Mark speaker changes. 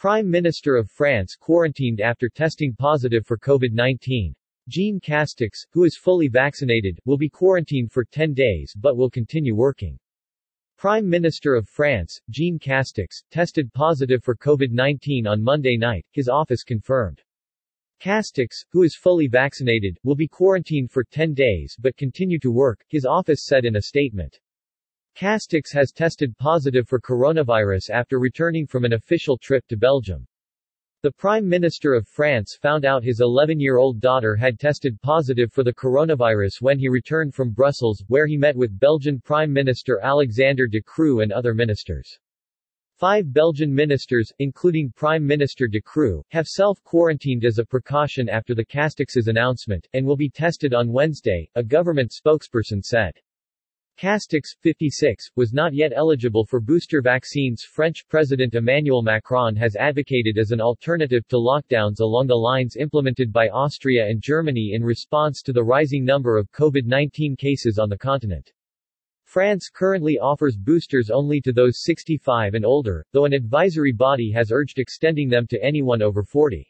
Speaker 1: Prime Minister of France quarantined after testing positive for COVID-19. Jean Castex, who is fully vaccinated, will be quarantined for 10 days but will continue working. Prime Minister of France, Jean Castex, tested positive for COVID-19 on Monday night, his office confirmed. Castex, who is fully vaccinated, will be quarantined for 10 days but continue to work, his office said in a statement. Castex has tested positive for coronavirus after returning from an official trip to Belgium. The Prime Minister of France found out his 11-year-old daughter had tested positive for the coronavirus when he returned from Brussels, where he met with Belgian Prime Minister Alexander De Croo and other ministers. Five Belgian ministers, including Prime Minister De Croo, have self-quarantined as a precaution after the Castex's announcement, and will be tested on Wednesday, a government spokesperson said. Castex, 56, was not yet eligible for booster vaccines French President Emmanuel Macron has advocated as an alternative to lockdowns along the lines implemented by Austria and Germany in response to the rising number of COVID-19 cases on the continent. France currently offers boosters only to those 65 and older, though an advisory body has urged extending them to anyone over 40.